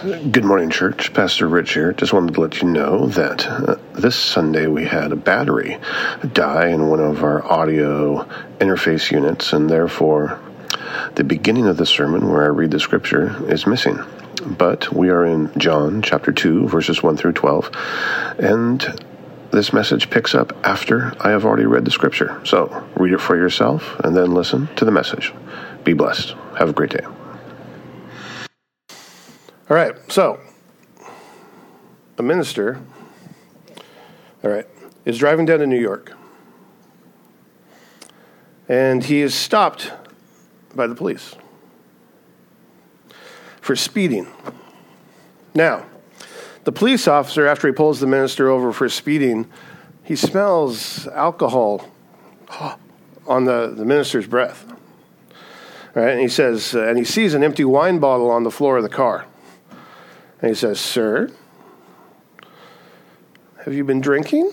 Good morning, church. Pastor Rich here. Just wanted to let you know that uh, this Sunday we had a battery die in one of our audio interface units, and therefore the beginning of the sermon where I read the scripture is missing. But we are in John chapter 2, verses 1 through 12, and this message picks up after I have already read the scripture. So read it for yourself and then listen to the message. Be blessed. Have a great day. All right, so a minister, all right, is driving down to New York. And he is stopped by the police for speeding. Now, the police officer, after he pulls the minister over for speeding, he smells alcohol on the, the minister's breath. All right, and he says, and he sees an empty wine bottle on the floor of the car. And he says, Sir, have you been drinking?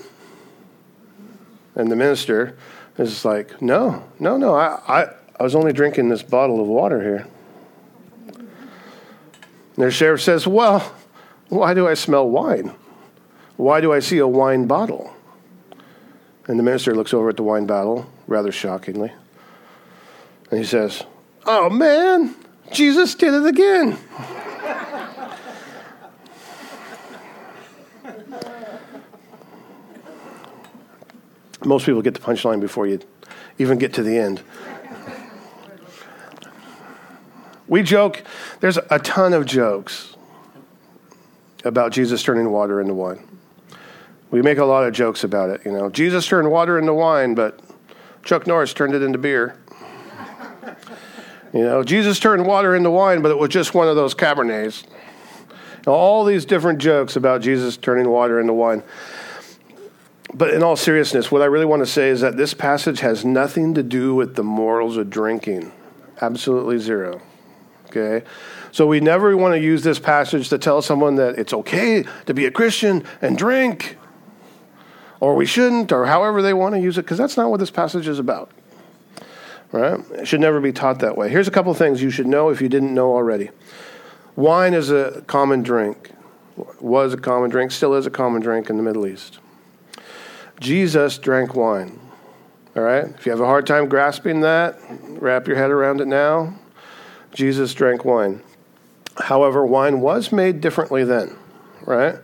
And the minister is like, No, no, no, I, I, I was only drinking this bottle of water here. And the sheriff says, Well, why do I smell wine? Why do I see a wine bottle? And the minister looks over at the wine bottle, rather shockingly. And he says, Oh man, Jesus did it again. Most people get the punchline before you even get to the end. We joke, there's a ton of jokes about Jesus turning water into wine. We make a lot of jokes about it, you know. Jesus turned water into wine, but Chuck Norris turned it into beer. You know, Jesus turned water into wine, but it was just one of those Cabernets. all these different jokes about Jesus turning water into wine. But in all seriousness, what I really want to say is that this passage has nothing to do with the morals of drinking. Absolutely zero. Okay? So we never want to use this passage to tell someone that it's okay to be a Christian and drink, or we shouldn't, or however they want to use it, because that's not what this passage is about. Right? It should never be taught that way. Here's a couple things you should know if you didn't know already. Wine is a common drink, was a common drink, still is a common drink in the Middle East. Jesus drank wine. All right? If you have a hard time grasping that, wrap your head around it now. Jesus drank wine. However, wine was made differently then, right?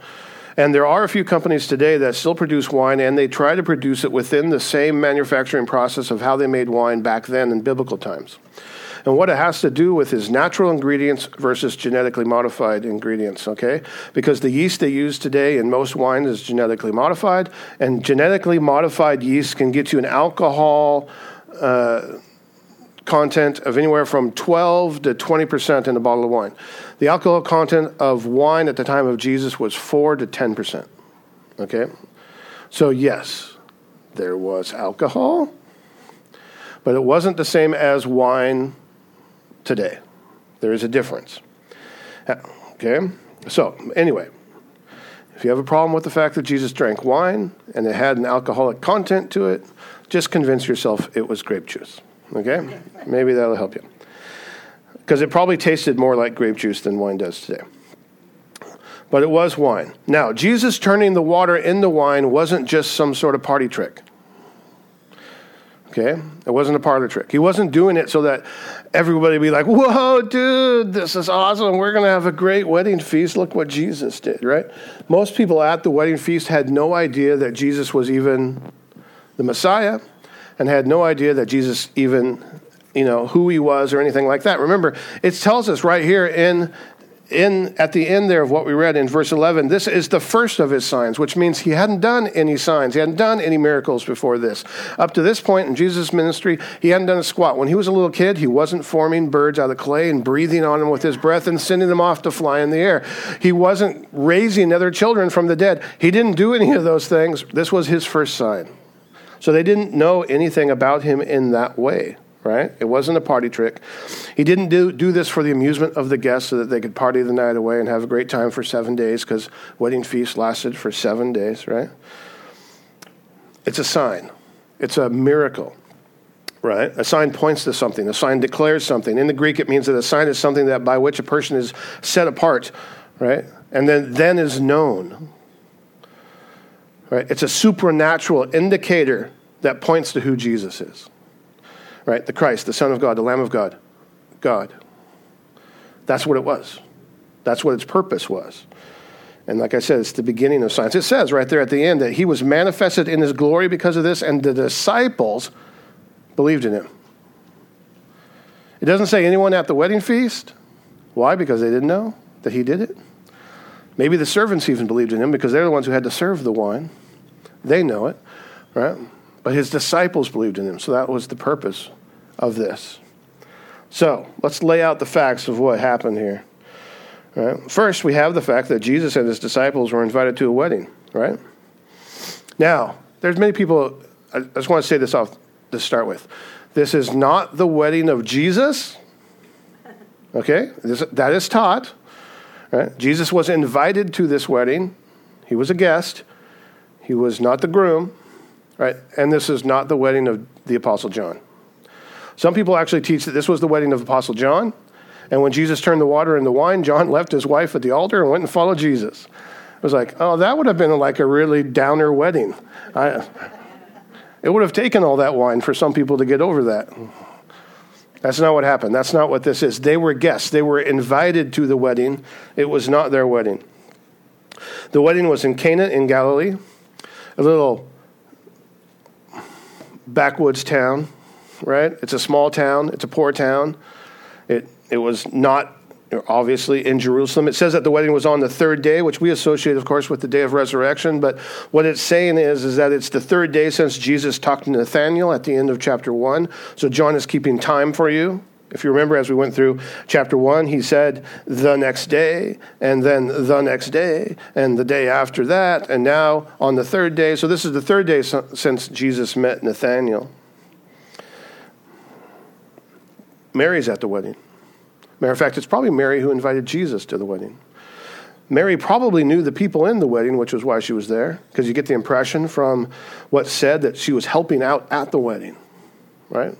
And there are a few companies today that still produce wine, and they try to produce it within the same manufacturing process of how they made wine back then in biblical times and what it has to do with is natural ingredients versus genetically modified ingredients, okay? Because the yeast they use today in most wines is genetically modified, and genetically modified yeast can get you an alcohol uh, content of anywhere from 12 to 20% in a bottle of wine. The alcohol content of wine at the time of Jesus was 4 to 10%, okay? So, yes, there was alcohol, but it wasn't the same as wine today. There is a difference. Uh, okay? So, anyway, if you have a problem with the fact that Jesus drank wine and it had an alcoholic content to it, just convince yourself it was grape juice. Okay? Maybe that'll help you. Because it probably tasted more like grape juice than wine does today. But it was wine. Now, Jesus turning the water into wine wasn't just some sort of party trick. Okay? It wasn't a parlor trick. He wasn't doing it so that everybody be like, whoa, dude, this is awesome. We're going to have a great wedding feast. Look what Jesus did, right? Most people at the wedding feast had no idea that Jesus was even the Messiah and had no idea that Jesus even, you know, who he was or anything like that. Remember, it tells us right here in in at the end there of what we read in verse 11 this is the first of his signs which means he hadn't done any signs. He hadn't done any miracles before this. Up to this point in jesus ministry he hadn't done a squat. When he was a little kid he wasn't forming birds out of clay and breathing on them with his breath and sending them off to fly in the air. He wasn't raising other children from the dead. He didn't do any of those things. This was his first sign. So they didn't know anything about him in that way right? It wasn't a party trick. He didn't do, do this for the amusement of the guests so that they could party the night away and have a great time for seven days because wedding feast lasted for seven days, right? It's a sign, it's a miracle. Right? A sign points to something. A sign declares something. In the Greek, it means that a sign is something that by which a person is set apart right? And then, then is known. Right? It's a supernatural indicator that points to who Jesus is. Right? The Christ, the Son of God, the Lamb of God. God. That's what it was. That's what its purpose was. And like I said, it's the beginning of science. It says right there at the end that he was manifested in his glory because of this, and the disciples believed in him. It doesn't say anyone at the wedding feast. Why? Because they didn't know that he did it. Maybe the servants even believed in him because they're the ones who had to serve the wine. They know it, right? But his disciples believed in him. So that was the purpose of this. So let's lay out the facts of what happened here. Right? First, we have the fact that Jesus and his disciples were invited to a wedding, right? Now, there's many people, I just want to say this off to start with. This is not the wedding of Jesus. Okay? This, that is taught. Right? Jesus was invited to this wedding. He was a guest. He was not the groom. Right? And this is not the wedding of the Apostle John. Some people actually teach that this was the wedding of Apostle John. And when Jesus turned the water into wine, John left his wife at the altar and went and followed Jesus. It was like, oh, that would have been like a really downer wedding. I, it would have taken all that wine for some people to get over that. That's not what happened. That's not what this is. They were guests, they were invited to the wedding. It was not their wedding. The wedding was in Cana in Galilee, a little backwoods town, right? It's a small town, it's a poor town. It, it was not obviously in Jerusalem. It says that the wedding was on the third day, which we associate, of course, with the day of resurrection. But what it's saying is, is that it's the third day since Jesus talked to Nathanael at the end of chapter one. So John is keeping time for you. If you remember, as we went through chapter one, he said the next day, and then the next day, and the day after that, and now on the third day. So this is the third day since Jesus met Nathanael. Mary's at the wedding. Matter of fact, it's probably Mary who invited Jesus to the wedding. Mary probably knew the people in the wedding, which was why she was there, because you get the impression from what's said that she was helping out at the wedding, right?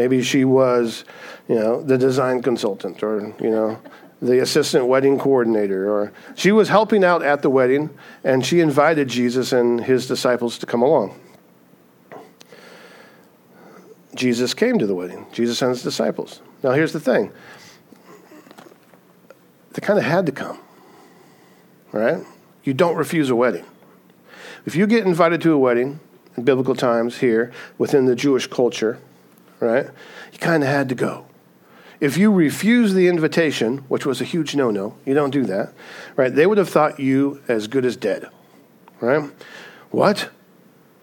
Maybe she was, you know, the design consultant or, you know, the assistant wedding coordinator, or she was helping out at the wedding, and she invited Jesus and his disciples to come along. Jesus came to the wedding, Jesus and his disciples. Now, here's the thing they kind of had to come, right? You don't refuse a wedding. If you get invited to a wedding in biblical times here within the Jewish culture, right, you kind of had to go. If you refuse the invitation, which was a huge no no, you don't do that, right? They would have thought you as good as dead, right? What?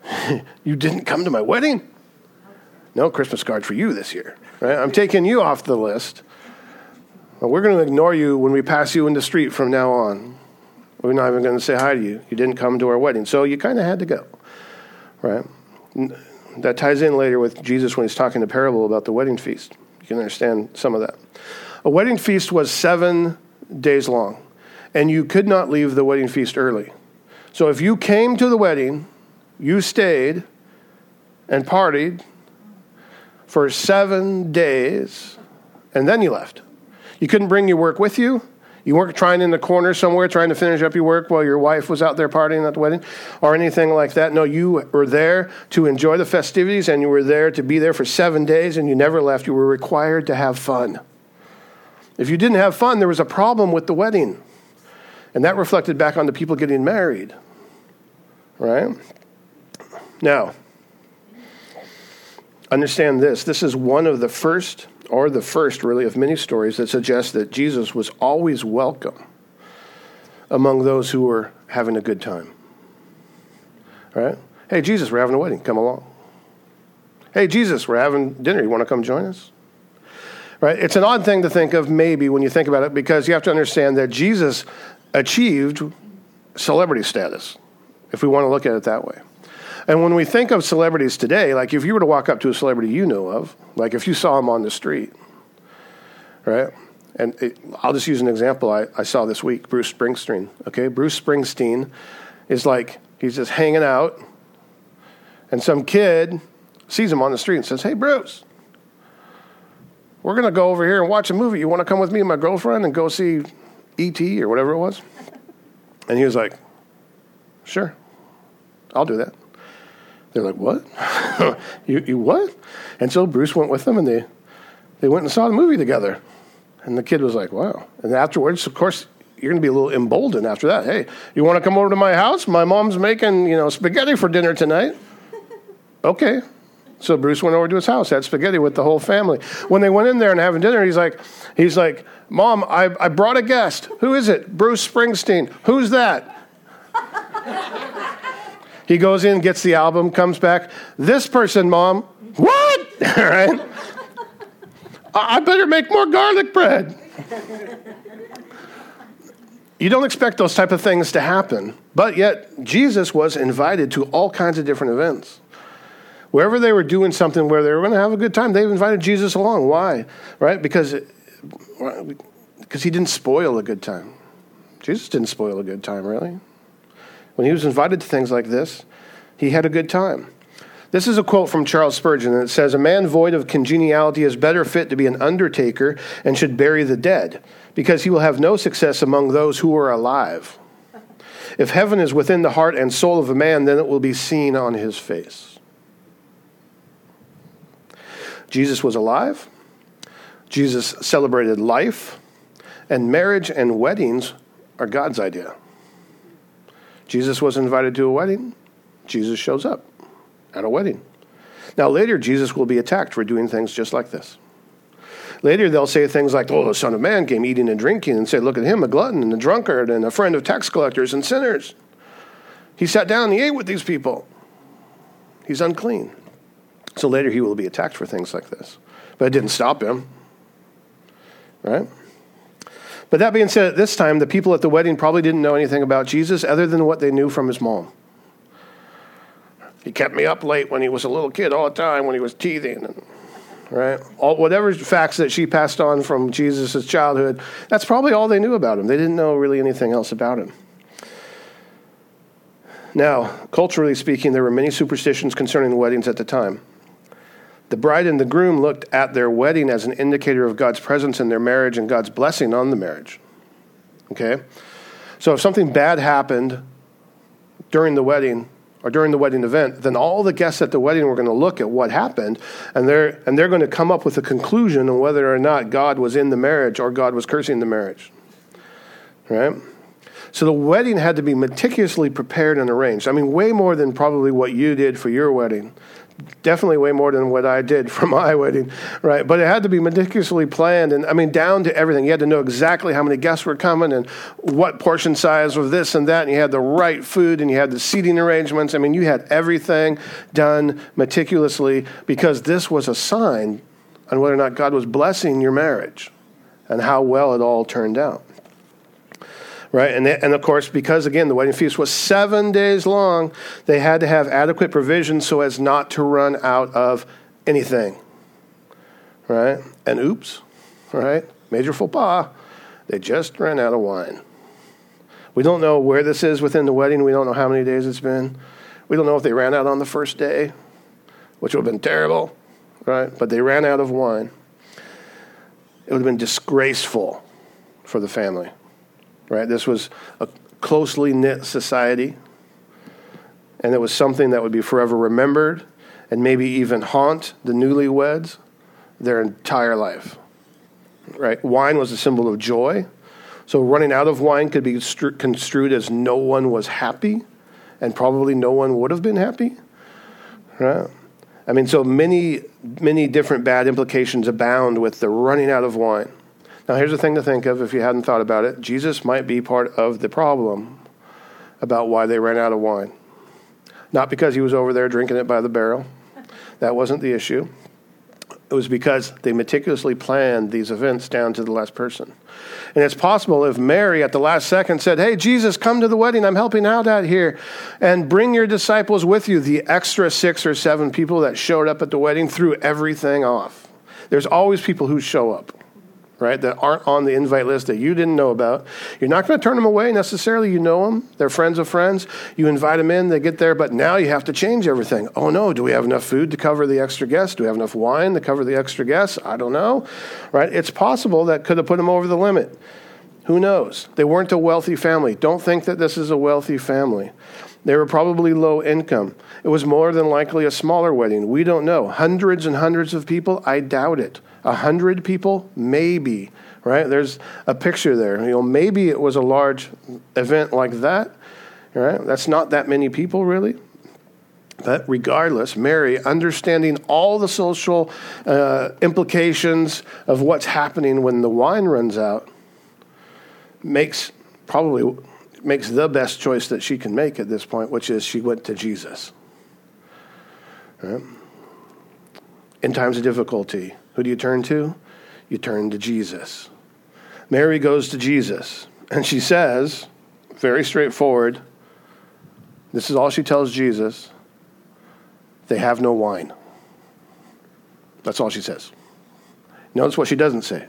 you didn't come to my wedding? No Christmas card for you this year. Right? I'm taking you off the list. But we're going to ignore you when we pass you in the street from now on. We're not even going to say hi to you. You didn't come to our wedding. So you kind of had to go. Right? That ties in later with Jesus when he's talking the parable about the wedding feast. You can understand some of that. A wedding feast was seven days long, and you could not leave the wedding feast early. So if you came to the wedding, you stayed and partied for seven days, and then you left. You couldn't bring your work with you. You weren't trying in the corner somewhere trying to finish up your work while your wife was out there partying at the wedding or anything like that. No, you were there to enjoy the festivities and you were there to be there for seven days and you never left. You were required to have fun. If you didn't have fun, there was a problem with the wedding. And that reflected back on the people getting married. Right? Now, understand this this is one of the first, or the first really, of many stories that suggest that Jesus was always welcome among those who were having a good time. Right? Hey, Jesus, we're having a wedding. Come along. Hey, Jesus, we're having dinner. You want to come join us? Right? It's an odd thing to think of, maybe, when you think about it, because you have to understand that Jesus achieved celebrity status, if we want to look at it that way. And when we think of celebrities today, like if you were to walk up to a celebrity you know of, like if you saw him on the street, right? And it, I'll just use an example I, I saw this week Bruce Springsteen. Okay, Bruce Springsteen is like, he's just hanging out, and some kid sees him on the street and says, Hey, Bruce, we're going to go over here and watch a movie. You want to come with me and my girlfriend and go see E.T. or whatever it was? And he was like, Sure, I'll do that. They're like, What? you, you what? And so Bruce went with them and they, they went and saw the movie together. And the kid was like, Wow. And afterwards, of course, you're going to be a little emboldened after that. Hey, you want to come over to my house? My mom's making, you know, spaghetti for dinner tonight. okay. So Bruce went over to his house, had spaghetti with the whole family. When they went in there and having dinner, he's like, he's like, Mom, I, I brought a guest. Who is it? Bruce Springsteen. Who's that? he goes in, gets the album, comes back. This person, Mom. What? All right. I better make more garlic bread. You don't expect those type of things to happen, but yet Jesus was invited to all kinds of different events. Wherever they were doing something where they were going to have a good time, they invited Jesus along. Why? Right? Because because he didn't spoil a good time. Jesus didn't spoil a good time, really. When he was invited to things like this, he had a good time. This is a quote from Charles Spurgeon, and it says, A man void of congeniality is better fit to be an undertaker and should bury the dead, because he will have no success among those who are alive. If heaven is within the heart and soul of a man, then it will be seen on his face. Jesus was alive. Jesus celebrated life. And marriage and weddings are God's idea. Jesus was invited to a wedding. Jesus shows up at a wedding. Now, later, Jesus will be attacked for doing things just like this. Later, they'll say things like, Oh, the Son of Man came eating and drinking, and say, Look at him, a glutton and a drunkard and a friend of tax collectors and sinners. He sat down and he ate with these people. He's unclean. So later, he will be attacked for things like this. But it didn't stop him. Right? But that being said, at this time, the people at the wedding probably didn't know anything about Jesus other than what they knew from his mom. He kept me up late when he was a little kid all the time when he was teething. And, right? All, whatever facts that she passed on from Jesus' childhood, that's probably all they knew about him. They didn't know really anything else about him. Now, culturally speaking, there were many superstitions concerning weddings at the time. The bride and the groom looked at their wedding as an indicator of God's presence in their marriage and God's blessing on the marriage. Okay? So if something bad happened during the wedding, or during the wedding event, then all the guests at the wedding were going to look at what happened and they're, and they're going to come up with a conclusion on whether or not God was in the marriage or God was cursing the marriage. Right? So the wedding had to be meticulously prepared and arranged. I mean, way more than probably what you did for your wedding definitely way more than what I did for my wedding, right? But it had to be meticulously planned, and I mean, down to everything. You had to know exactly how many guests were coming and what portion size of this and that, and you had the right food and you had the seating arrangements. I mean, you had everything done meticulously because this was a sign on whether or not God was blessing your marriage and how well it all turned out right? And, they, and of course, because again, the wedding feast was seven days long, they had to have adequate provision so as not to run out of anything, right? And oops, right? Major faux pas, they just ran out of wine. We don't know where this is within the wedding. We don't know how many days it's been. We don't know if they ran out on the first day, which would have been terrible, right? But they ran out of wine. It would have been disgraceful for the family right? This was a closely knit society, and it was something that would be forever remembered and maybe even haunt the newlyweds their entire life, right? Wine was a symbol of joy. So running out of wine could be construed as no one was happy, and probably no one would have been happy, right? I mean, so many, many different bad implications abound with the running out of wine. Now, here's the thing to think of if you hadn't thought about it Jesus might be part of the problem about why they ran out of wine. Not because he was over there drinking it by the barrel, that wasn't the issue. It was because they meticulously planned these events down to the last person. And it's possible if Mary at the last second said, Hey, Jesus, come to the wedding. I'm helping out out here. And bring your disciples with you. The extra six or seven people that showed up at the wedding threw everything off. There's always people who show up right, that aren't on the invite list that you didn't know about. You're not going to turn them away necessarily. You know them, they're friends of friends. You invite them in, they get there, but now you have to change everything. Oh no, do we have enough food to cover the extra guests? Do we have enough wine to cover the extra guests? I don't know, right? It's possible that could have put them over the limit. Who knows? They weren't a wealthy family. Don't think that this is a wealthy family. They were probably low income. It was more than likely a smaller wedding. We don't know. Hundreds and hundreds of people? I doubt it. A hundred people? Maybe. Right? There's a picture there. You know, maybe it was a large event like that. Right? That's not that many people, really. But regardless, Mary, understanding all the social uh, implications of what's happening when the wine runs out, makes probably makes the best choice that she can make at this point, which is she went to Jesus. Right? In times of difficulty, who do you turn to? You turn to Jesus. Mary goes to Jesus, and she says, very straightforward, this is all she tells Jesus they have no wine. That's all she says. Notice what she doesn't say.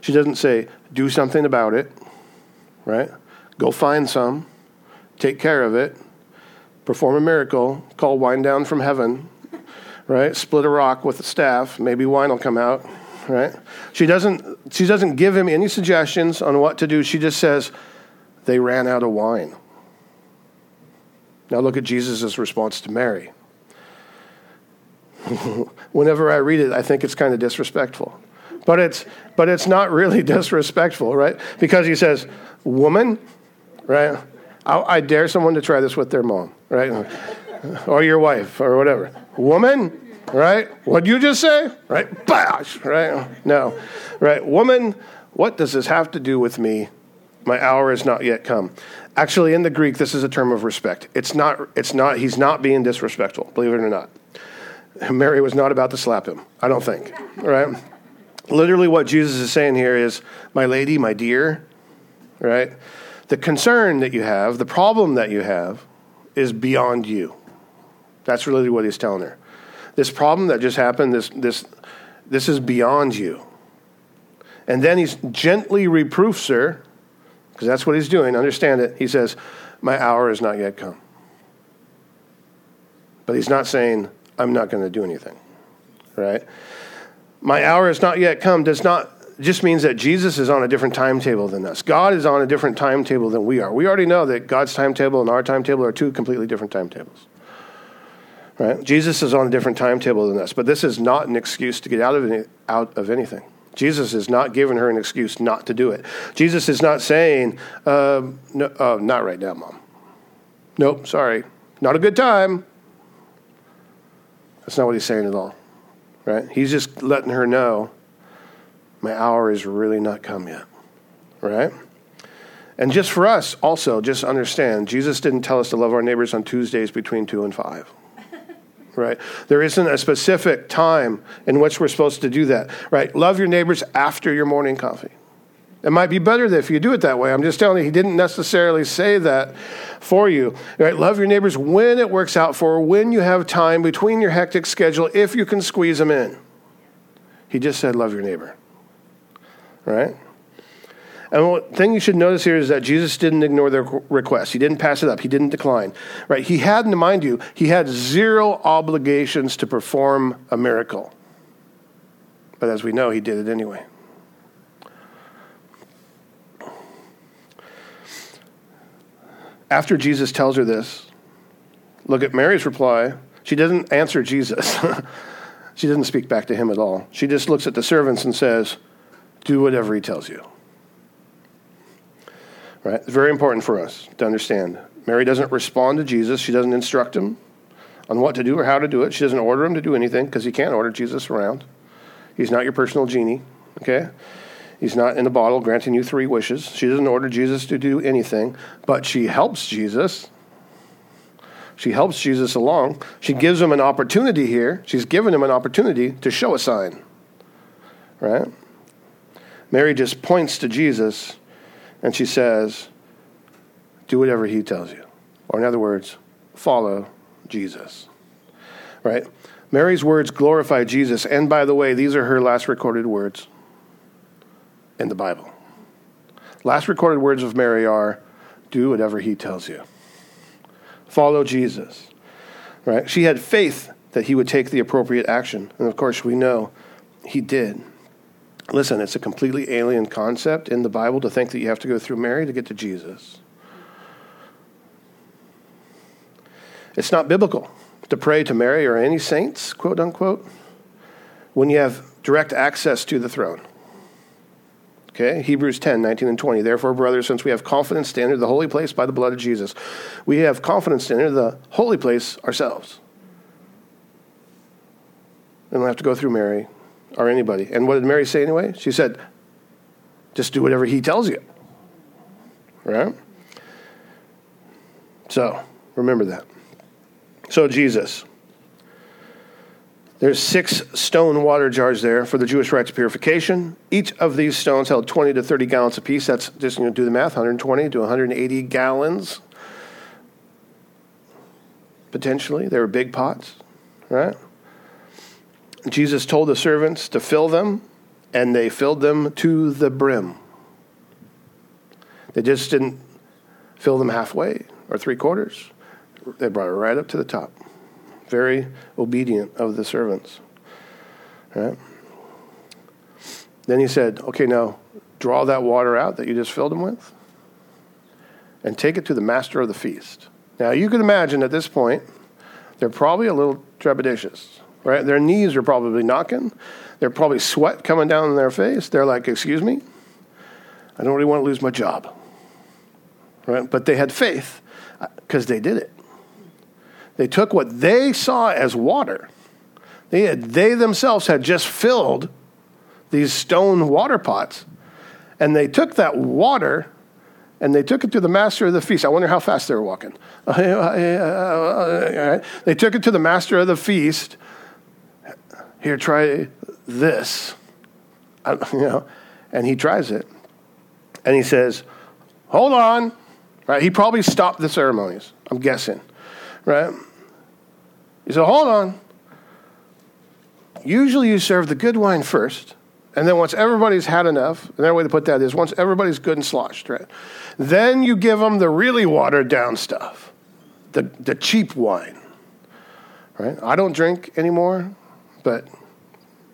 She doesn't say, do something about it, right? Go find some, take care of it, perform a miracle, call wine down from heaven, right? Split a rock with a staff, maybe wine will come out, right? She doesn't, she doesn't give him any suggestions on what to do. She just says, they ran out of wine. Now look at Jesus' response to Mary. Whenever I read it, I think it's kind of disrespectful. But it's, but it's not really disrespectful, right? Because he says, Woman, right? I, I dare someone to try this with their mom, right? or your wife, or whatever. Woman, right? What'd you just say? Right? Bash, right? No, right? Woman, what does this have to do with me? My hour has not yet come. Actually, in the Greek, this is a term of respect. It's not, it's not, he's not being disrespectful, believe it or not. Mary was not about to slap him, I don't think, right? Literally, what Jesus is saying here is, my lady, my dear, right? The concern that you have, the problem that you have, is beyond you. That's really what he's telling her. This problem that just happened, this, this, this is beyond you. And then he gently reproofs her, because that's what he's doing. Understand it. He says, My hour has not yet come. But he's not saying, I'm not going to do anything, right? My hour has not yet come does not just means that Jesus is on a different timetable than us. God is on a different timetable than we are. We already know that God's timetable and our timetable are two completely different timetables. Right? Jesus is on a different timetable than us, but this is not an excuse to get out of any, out of anything. Jesus is not giving her an excuse not to do it. Jesus is not saying, uh, no, uh, "Not right now, mom." Nope, sorry, not a good time. That's not what he's saying at all. Right? He's just letting her know my hour is really not come yet. Right? And just for us, also, just understand, Jesus didn't tell us to love our neighbors on Tuesdays between 2 and 5. Right? There isn't a specific time in which we're supposed to do that. Right? Love your neighbors after your morning coffee. It might be better if you do it that way. I'm just telling you, he didn't necessarily say that for you. Right? Love your neighbors when it works out for, when you have time between your hectic schedule, if you can squeeze them in. He just said, love your neighbor. Right? And one thing you should notice here is that Jesus didn't ignore their request. He didn't pass it up. He didn't decline. Right? He had, mind you, he had zero obligations to perform a miracle. But as we know, he did it anyway. After Jesus tells her this, look at Mary's reply. She doesn't answer Jesus. she doesn't speak back to him at all. She just looks at the servants and says, Do whatever he tells you. Right? It's very important for us to understand. Mary doesn't respond to Jesus. She doesn't instruct him on what to do or how to do it. She doesn't order him to do anything because he can't order Jesus around. He's not your personal genie, okay? He's not in a bottle granting you three wishes. She doesn't order Jesus to do anything, but she helps Jesus. She helps Jesus along. She gives him an opportunity here. She's given him an opportunity to show a sign. Right? Mary just points to Jesus and she says, Do whatever he tells you. Or, in other words, follow Jesus. Right? Mary's words glorify Jesus. And by the way, these are her last recorded words in the Bible. Last recorded words of Mary are do whatever he tells you. Follow Jesus. Right? She had faith that he would take the appropriate action. And of course, we know he did. Listen, it's a completely alien concept in the Bible to think that you have to go through Mary to get to Jesus. It's not biblical to pray to Mary or any saints, quote unquote, when you have direct access to the throne. Okay, Hebrews 10, 19 and 20. Therefore, brothers, since we have confidence to enter the holy place by the blood of Jesus, we have confidence to enter the holy place ourselves. And We don't have to go through Mary or anybody. And what did Mary say anyway? She said, just do whatever he tells you. Right? So, remember that. So, Jesus. There's six stone water jars there for the Jewish rites of purification. Each of these stones held 20 to 30 gallons apiece. That's just you know, do the math 120 to 180 gallons. Potentially. They were big pots, right? Jesus told the servants to fill them, and they filled them to the brim. They just didn't fill them halfway or three quarters, they brought it right up to the top. Very obedient of the servants. Then he said, Okay, now draw that water out that you just filled them with and take it to the master of the feast. Now, you can imagine at this point, they're probably a little trepidatious right? Their knees are probably knocking. They're probably sweat coming down their face. They're like, excuse me, I don't really want to lose my job. Right? But they had faith because uh, they did it. They took what they saw as water. They, had, they themselves had just filled these stone water pots. And they took that water and they took it to the master of the feast. I wonder how fast they were walking. They took it to the master of the feast here, try this. I, you know, and he tries it. And he says, hold on. Right? He probably stopped the ceremonies, I'm guessing. Right? He said, hold on. Usually you serve the good wine first. And then once everybody's had enough, another way to put that is once everybody's good and sloshed, right? Then you give them the really watered down stuff, the, the cheap wine, right? I don't drink anymore. But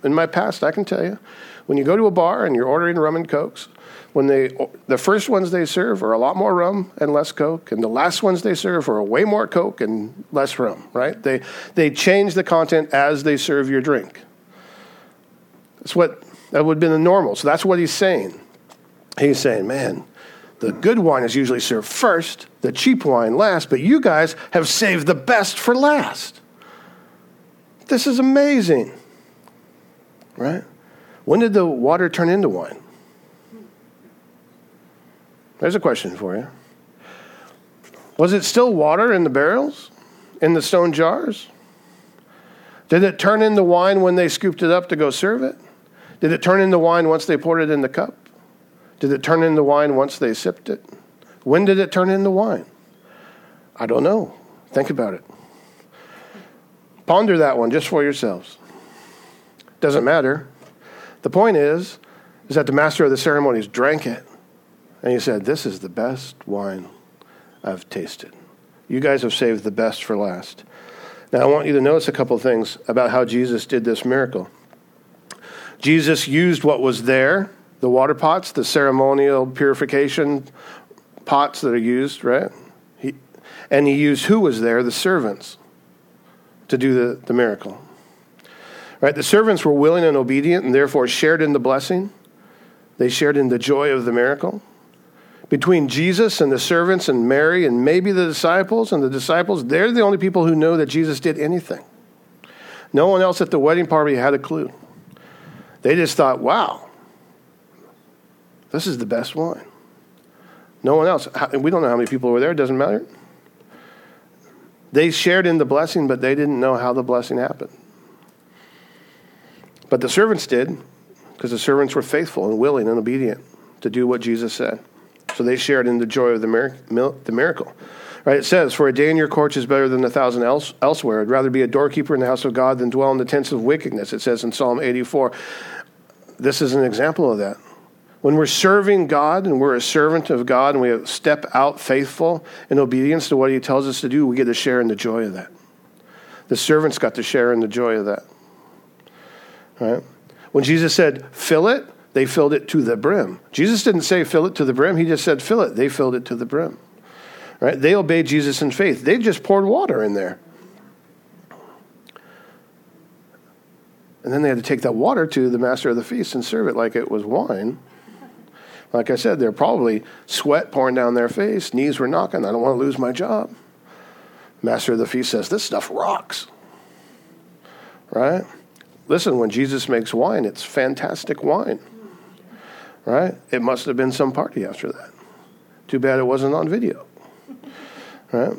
in my past, I can tell you, when you go to a bar and you're ordering rum and cokes, when they the first ones they serve are a lot more rum and less coke, and the last ones they serve are way more coke and less rum. Right? They they change the content as they serve your drink. That's what that would have been the normal. So that's what he's saying. He's saying, man, the good wine is usually served first, the cheap wine last, but you guys have saved the best for last. This is amazing. Right? When did the water turn into wine? There's a question for you. Was it still water in the barrels, in the stone jars? Did it turn into wine when they scooped it up to go serve it? Did it turn into wine once they poured it in the cup? Did it turn into wine once they sipped it? When did it turn into wine? I don't know. Think about it. Ponder that one just for yourselves. Doesn't matter. The point is, is that the master of the ceremonies drank it, and he said, "This is the best wine I've tasted. You guys have saved the best for last." Now, I want you to notice a couple things about how Jesus did this miracle. Jesus used what was there, the water pots, the ceremonial purification pots that are used, right? He, and he used who was there, the servants to do the, the miracle. Right? The servants were willing and obedient and therefore shared in the blessing. They shared in the joy of the miracle. Between Jesus and the servants and Mary and maybe the disciples and the disciples, they're the only people who know that Jesus did anything. No one else at the wedding party had a clue. They just thought, wow, this is the best wine. No one else. We don't know how many people were there. It doesn't matter. They shared in the blessing, but they didn't know how the blessing happened. But the servants did, because the servants were faithful and willing and obedient to do what Jesus said. So they shared in the joy of the, miracle. Right? It says, For a day in your courts is better than a thousand else- elsewhere. I'd rather be a doorkeeper in the house of God than dwell in the tents of wickedness, it says in Psalm 84. This is an example of that. When we're serving God and we're a servant of God and we step out faithful in obedience to what He tells us to do, we get to share in the joy of that. The servants got to share in the joy of that. Right? When Jesus said, fill it, They filled it to the brim. Jesus didn't say fill it to the brim. He just said fill it. They filled it to the brim. Right? They obeyed Jesus in faith. They just poured water in there. And then they had to take that water to the master of the feast and serve it like it was wine. Like I said, they're probably sweat pouring down their face, knees were knocking. I don't want to lose my job. Master of the feast says, This stuff rocks. Right? Listen, when Jesus makes wine, it's fantastic wine. Right? It must have been some party after that. Too bad it wasn't on video. Right?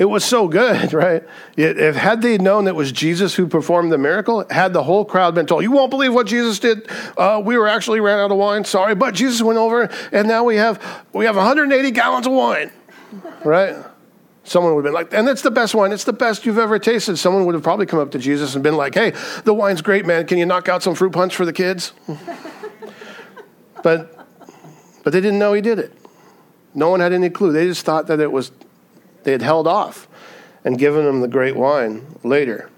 It was so good, right? If had they known it was Jesus who performed the miracle, had the whole crowd been told, "You won't believe what Jesus did. Uh, we were actually ran out of wine. Sorry, but Jesus went over, and now we have we have 180 gallons of wine." Right? Someone would have been like, and that's the best wine. It's the best you've ever tasted. Someone would have probably come up to Jesus and been like, hey, the wine's great, man. Can you knock out some fruit punch for the kids? but, but they didn't know he did it. No one had any clue. They just thought that it was they had held off and given them the great wine later.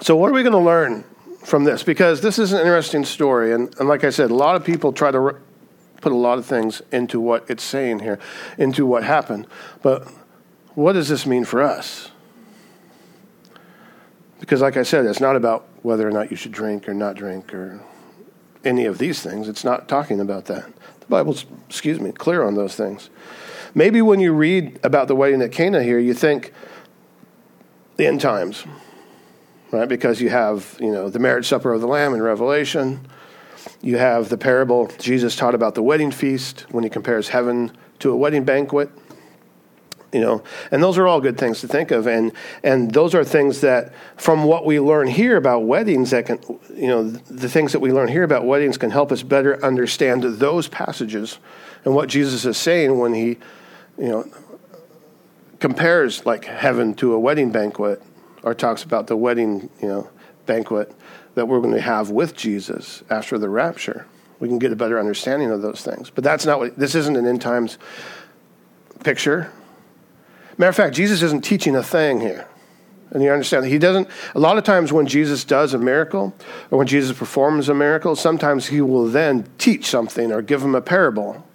So, what are we going to learn from this? Because this is an interesting story. And, and like I said, a lot of people try to re- put a lot of things into what it's saying here, into what happened. But what does this mean for us? Because, like I said, it's not about whether or not you should drink or not drink or any of these things. It's not talking about that. The Bible's, excuse me, clear on those things. Maybe when you read about the wedding at Cana here, you think the end times, right? Because you have, you know, the marriage supper of the Lamb in Revelation. You have the parable Jesus taught about the wedding feast when he compares heaven to a wedding banquet. You know, and those are all good things to think of, and and those are things that, from what we learn here about weddings, that can, you know, the things that we learn here about weddings can help us better understand those passages and what Jesus is saying when he you know, compares like heaven to a wedding banquet or talks about the wedding, you know, banquet that we're going to have with Jesus after the rapture. We can get a better understanding of those things. But that's not what this isn't an end times picture. Matter of fact, Jesus isn't teaching a thing here. And you understand that he doesn't, a lot of times when Jesus does a miracle or when Jesus performs a miracle, sometimes he will then teach something or give them a parable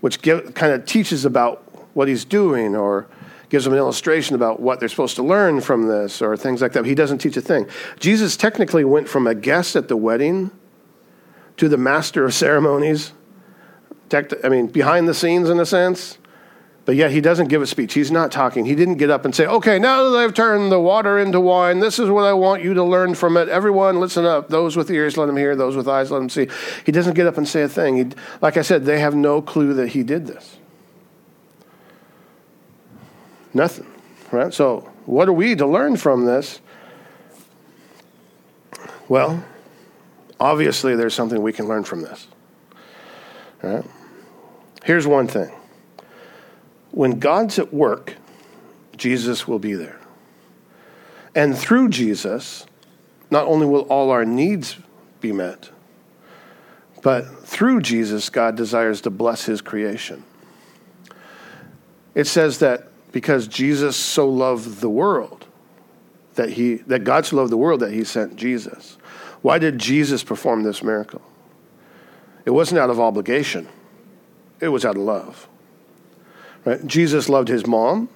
which give, kind of teaches about what he's doing or gives them an illustration about what they're supposed to learn from this or things like that. He doesn't teach a thing. Jesus technically went from a guest at the wedding to the master of ceremonies. I mean, behind the scenes in a sense. But yet he doesn't give a speech. He's not talking. He didn't get up and say, okay, now that I've turned the water into wine, this is what I want you to learn from it. Everyone, listen up. Those with ears, let them hear. Those with eyes, let them see. He doesn't get up and say a thing. He, like I said, they have no clue that he did this. Nothing. Right? So, what are we to learn from this? Well, obviously, there's something we can learn from this. Right? Here's one thing when God's at work, Jesus will be there. And through Jesus, not only will all our needs be met, but through Jesus, God desires to bless his creation. It says that because Jesus so loved the world, that, he, that God so loved the world that he sent Jesus. Why did Jesus perform this miracle? It wasn't out of obligation, it was out of love. Right? Jesus loved his mom,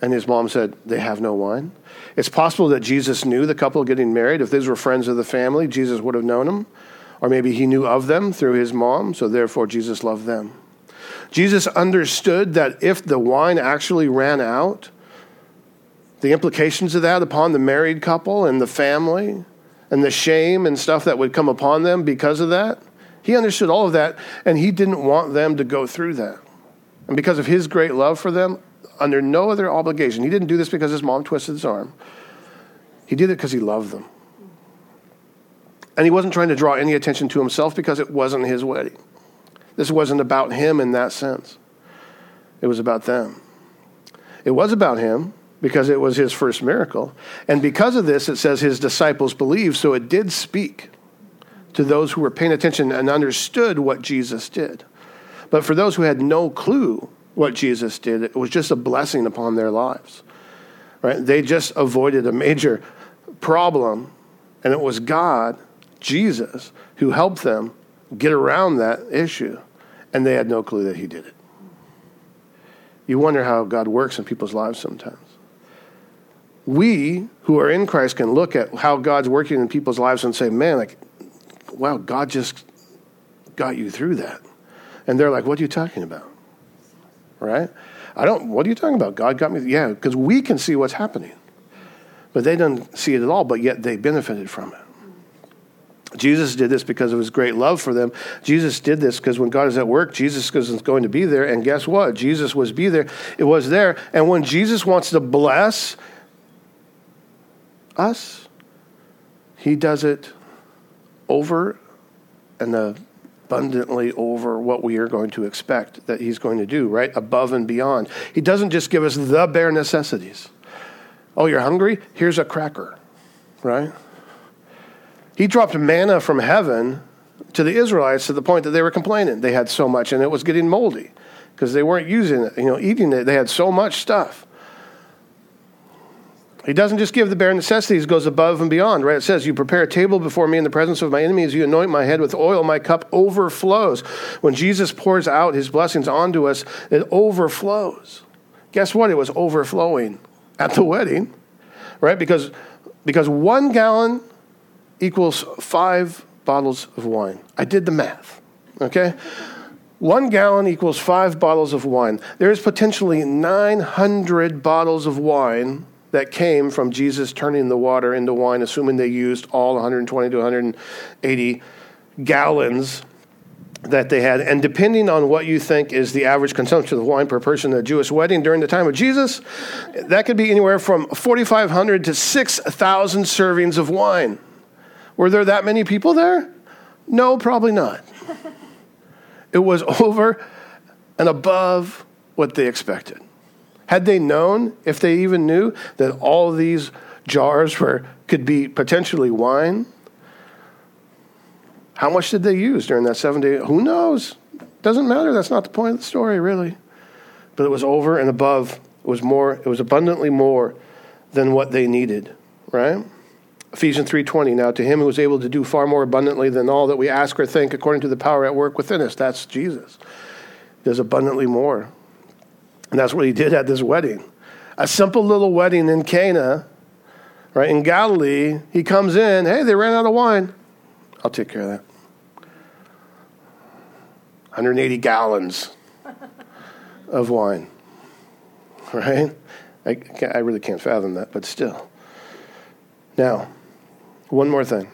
and his mom said, They have no wine. It's possible that Jesus knew the couple getting married. If these were friends of the family, Jesus would have known them. Or maybe he knew of them through his mom, so therefore Jesus loved them. Jesus understood that if the wine actually ran out, the implications of that upon the married couple and the family and the shame and stuff that would come upon them because of that, he understood all of that, and he didn't want them to go through that. And because of his great love for them, under no other obligation, he didn't do this because his mom twisted his arm. He did it because he loved them. And he wasn't trying to draw any attention to himself because it wasn't his wedding. This wasn't about him in that sense, it was about them. It was about him because it was his first miracle. And because of this, it says his disciples believed, so it did speak to those who were paying attention and understood what Jesus did. But for those who had no clue what Jesus did, it was just a blessing upon their lives. Right? They just avoided a major problem And it was God, Jesus, who helped them get around that issue. And they had no clue that He did it. You wonder how God works in people's lives sometimes. We who are in Christ can look at how God's working in people's lives and say, man, like, wow, God just got you through that. And they're like, what are you talking about? Right? I don't, what are you talking about? God got me. Yeah, because we can see what's happening. But they don't see it at all, but yet they benefited from it. Jesus did this because of his great love for them. Jesus did this because when God is at work, Jesus is going to be there. And guess what? Jesus was be there. It was there. And when Jesus wants to bless us, he does it over and abundantly over what we are going to expect that he's going to do, right? Above and beyond. He doesn't just give us the bare necessities. Oh, you're hungry? Here's a cracker, right? He dropped manna from heaven to the Israelites to the point that they were complaining. They had so much and it was getting moldy because they weren't using it, you know, eating it. They had so much stuff. He doesn't just give the bare necessities, goes above and beyond, right? It says, You prepare a table before me in the presence of my enemies, you anoint my head with oil, my cup overflows. When Jesus pours out his blessings onto us, it overflows. Guess what? It was overflowing at the wedding, right? Because, because one gallon equals five bottles of wine. I did the math, okay? One gallon equals five bottles of wine. There is potentially 900 bottles of wine that came from Jesus turning the water into wine, assuming they used all 120 to 180 gallons that they had. And depending on what you think is the average consumption of wine per person at a Jewish wedding during the time of Jesus, that could be anywhere from 4,500 to 6,000 servings of wine. Were there that many people there? No, probably not. It was over and above what they expected. Had they known, if they even knew, that all these jars were, could be potentially wine, how much did they use during that seven day? Who knows? Doesn't matter. That's not the point of the story, really. But it was over and above. It was more. It was abundantly more than what they needed. Right? Ephesians 3:20 now to him who is able to do far more abundantly than all that we ask or think according to the power at work within us that's Jesus does abundantly more and that's what he did at this wedding. A simple little wedding in Cana right in Galilee he comes in hey they ran out of wine. I'll take care of that. 180 gallons of wine right? I, I really can't fathom that but still. Now one more thing.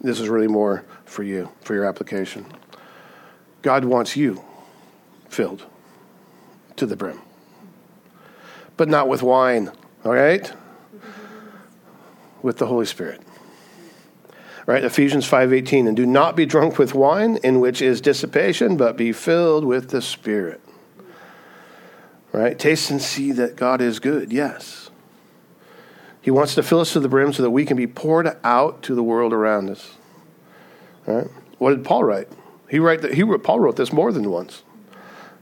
This is really more for you, for your application. God wants you filled to the brim, but not with wine, all right? With the Holy Spirit. Right, Ephesians 5:18 and do not be drunk with wine in which is dissipation but be filled with the spirit. Right? Taste and see that God is good. Yes. He wants to fill us to the brim so that we can be poured out to the world around us. All right? What did Paul write? He write that he Paul wrote this more than once.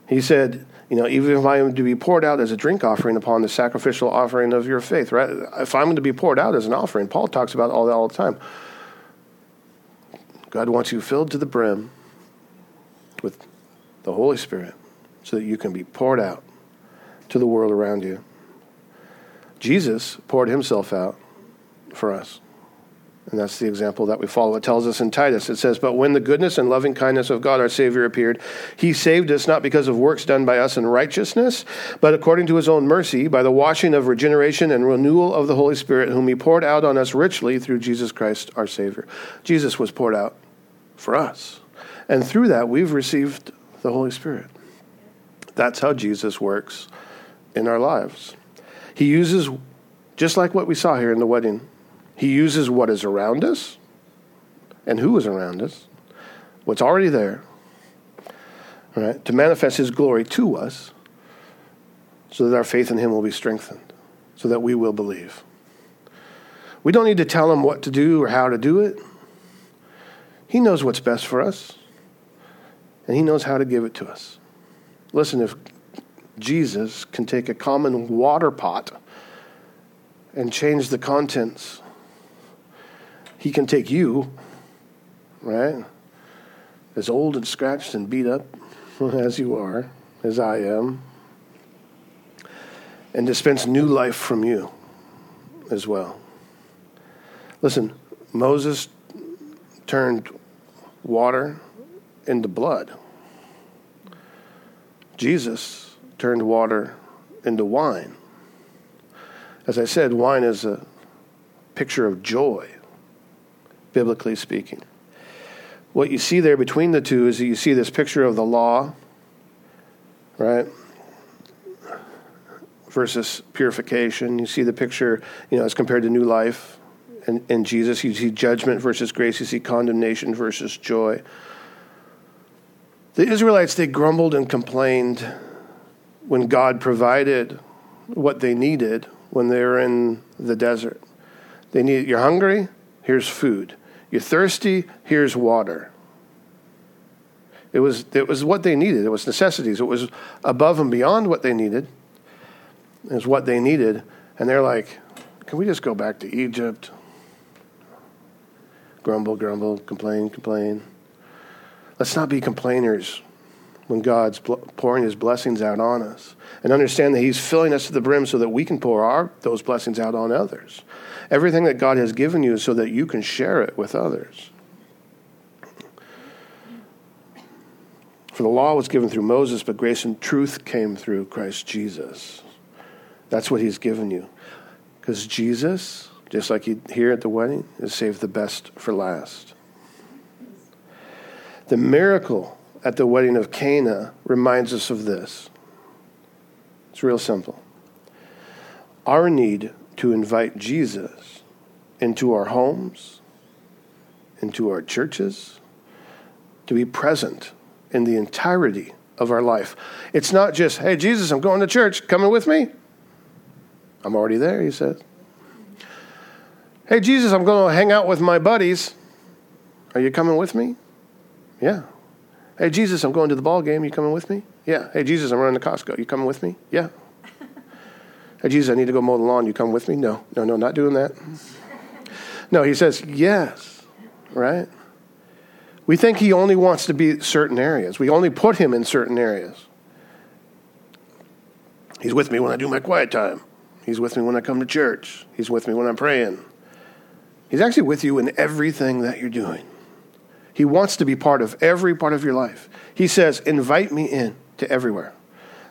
He said, you know, even if I am to be poured out as a drink offering upon the sacrificial offering of your faith, right? If I'm going to be poured out as an offering, Paul talks about all that all the time. God wants you filled to the brim with the Holy Spirit so that you can be poured out to the world around you. Jesus poured himself out for us. And that's the example that we follow. It tells us in Titus, it says, But when the goodness and loving kindness of God our Savior appeared, he saved us not because of works done by us in righteousness, but according to his own mercy, by the washing of regeneration and renewal of the Holy Spirit, whom he poured out on us richly through Jesus Christ our Savior. Jesus was poured out for us. And through that, we've received the Holy Spirit. That's how Jesus works in our lives. He uses, just like what we saw here in the wedding, he uses what is around us and who is around us, what's already there, right, to manifest his glory to us so that our faith in him will be strengthened, so that we will believe. We don't need to tell him what to do or how to do it. He knows what's best for us, and he knows how to give it to us. Listen, if Jesus can take a common water pot and change the contents. He can take you, right? As old and scratched and beat up as you are, as I am, and dispense new life from you as well. Listen, Moses turned water into blood. Jesus turned water into wine. As I said, wine is a picture of joy, biblically speaking. What you see there between the two is that you see this picture of the law, right? Versus purification. You see the picture, you know, as compared to new life and, in Jesus. You see judgment versus grace. You see condemnation versus joy. The Israelites, they grumbled and complained when God provided what they needed when they were in the desert. They need you're hungry, here's food. You're thirsty, here's water. It was it was what they needed. It was necessities. It was above and beyond what they needed. It was what they needed. And they're like, can we just go back to Egypt? Grumble, grumble, complain, complain. Let's not be complainers when God's pouring his blessings out on us and understand that he's filling us to the brim so that we can pour our, those blessings out on others. Everything that God has given you is so that you can share it with others. For the law was given through Moses, but grace and truth came through Christ Jesus. That's what he's given you. Because Jesus, just like he, here at the wedding, has saved the best for last. The miracle at the wedding of Cana reminds us of this. It's real simple. Our need to invite Jesus into our homes, into our churches, to be present in the entirety of our life. It's not just, hey, Jesus, I'm going to church. Coming with me? I'm already there, he says. Hey, Jesus, I'm going to hang out with my buddies. Are you coming with me? Yeah, Hey, Jesus, I'm going to the ball game. You coming with me? Yeah. Hey, Jesus, I'm running to Costco. You coming with me? Yeah. Hey, Jesus, I need to go mow the lawn. You come with me? No, no, no, not doing that. No, he says, yes, right? We think he only wants to be certain areas. We only put him in certain areas. He's with me when I do my quiet time. He's with me when I come to church. He's with me when I'm praying. He's actually with you in everything that you're doing. He wants to be part of every part of your life. He says, invite me in to everywhere,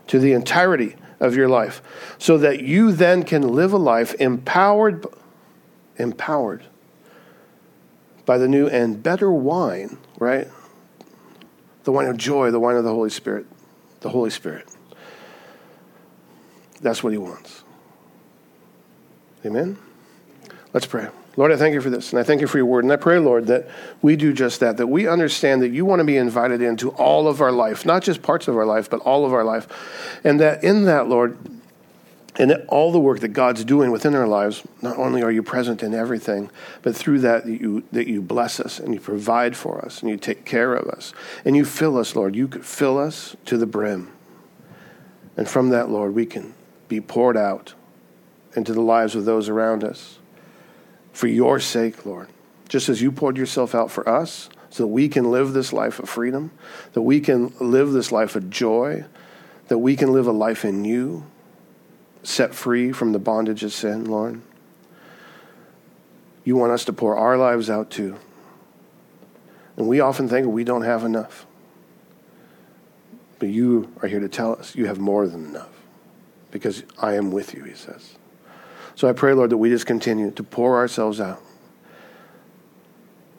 to the entirety of your life, so that you then can live a life empowered, empowered by the new and better wine, right? The wine of joy, the wine of the Holy Spirit, the Holy Spirit. That's what he wants. Amen? Let's pray. Lord, I thank you for this, and I thank you for your word. And I pray, Lord, that we do just that, that we understand that you want to be invited into all of our life, not just parts of our life, but all of our life. And that in that, Lord, and all the work that God's doing within our lives, not only are you present in everything, but through that, that you, that you bless us and you provide for us and you take care of us and you fill us, Lord. You could fill us to the brim. And from that, Lord, we can be poured out into the lives of those around us for your sake, Lord. Just as you poured yourself out for us, so that we can live this life of freedom, that we can live this life of joy, that we can live a life in you, set free from the bondage of sin, Lord. You want us to pour our lives out too. And we often think we don't have enough. But you are here to tell us you have more than enough because I am with you, he says. So I pray, Lord, that we just continue to pour ourselves out.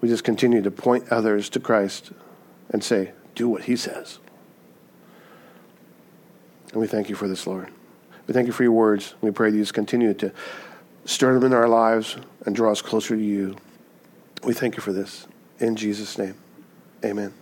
We just continue to point others to Christ and say, do what he says. And we thank you for this, Lord. We thank you for your words. We pray that you just continue to stir them in our lives and draw us closer to you. We thank you for this. In Jesus' name, amen.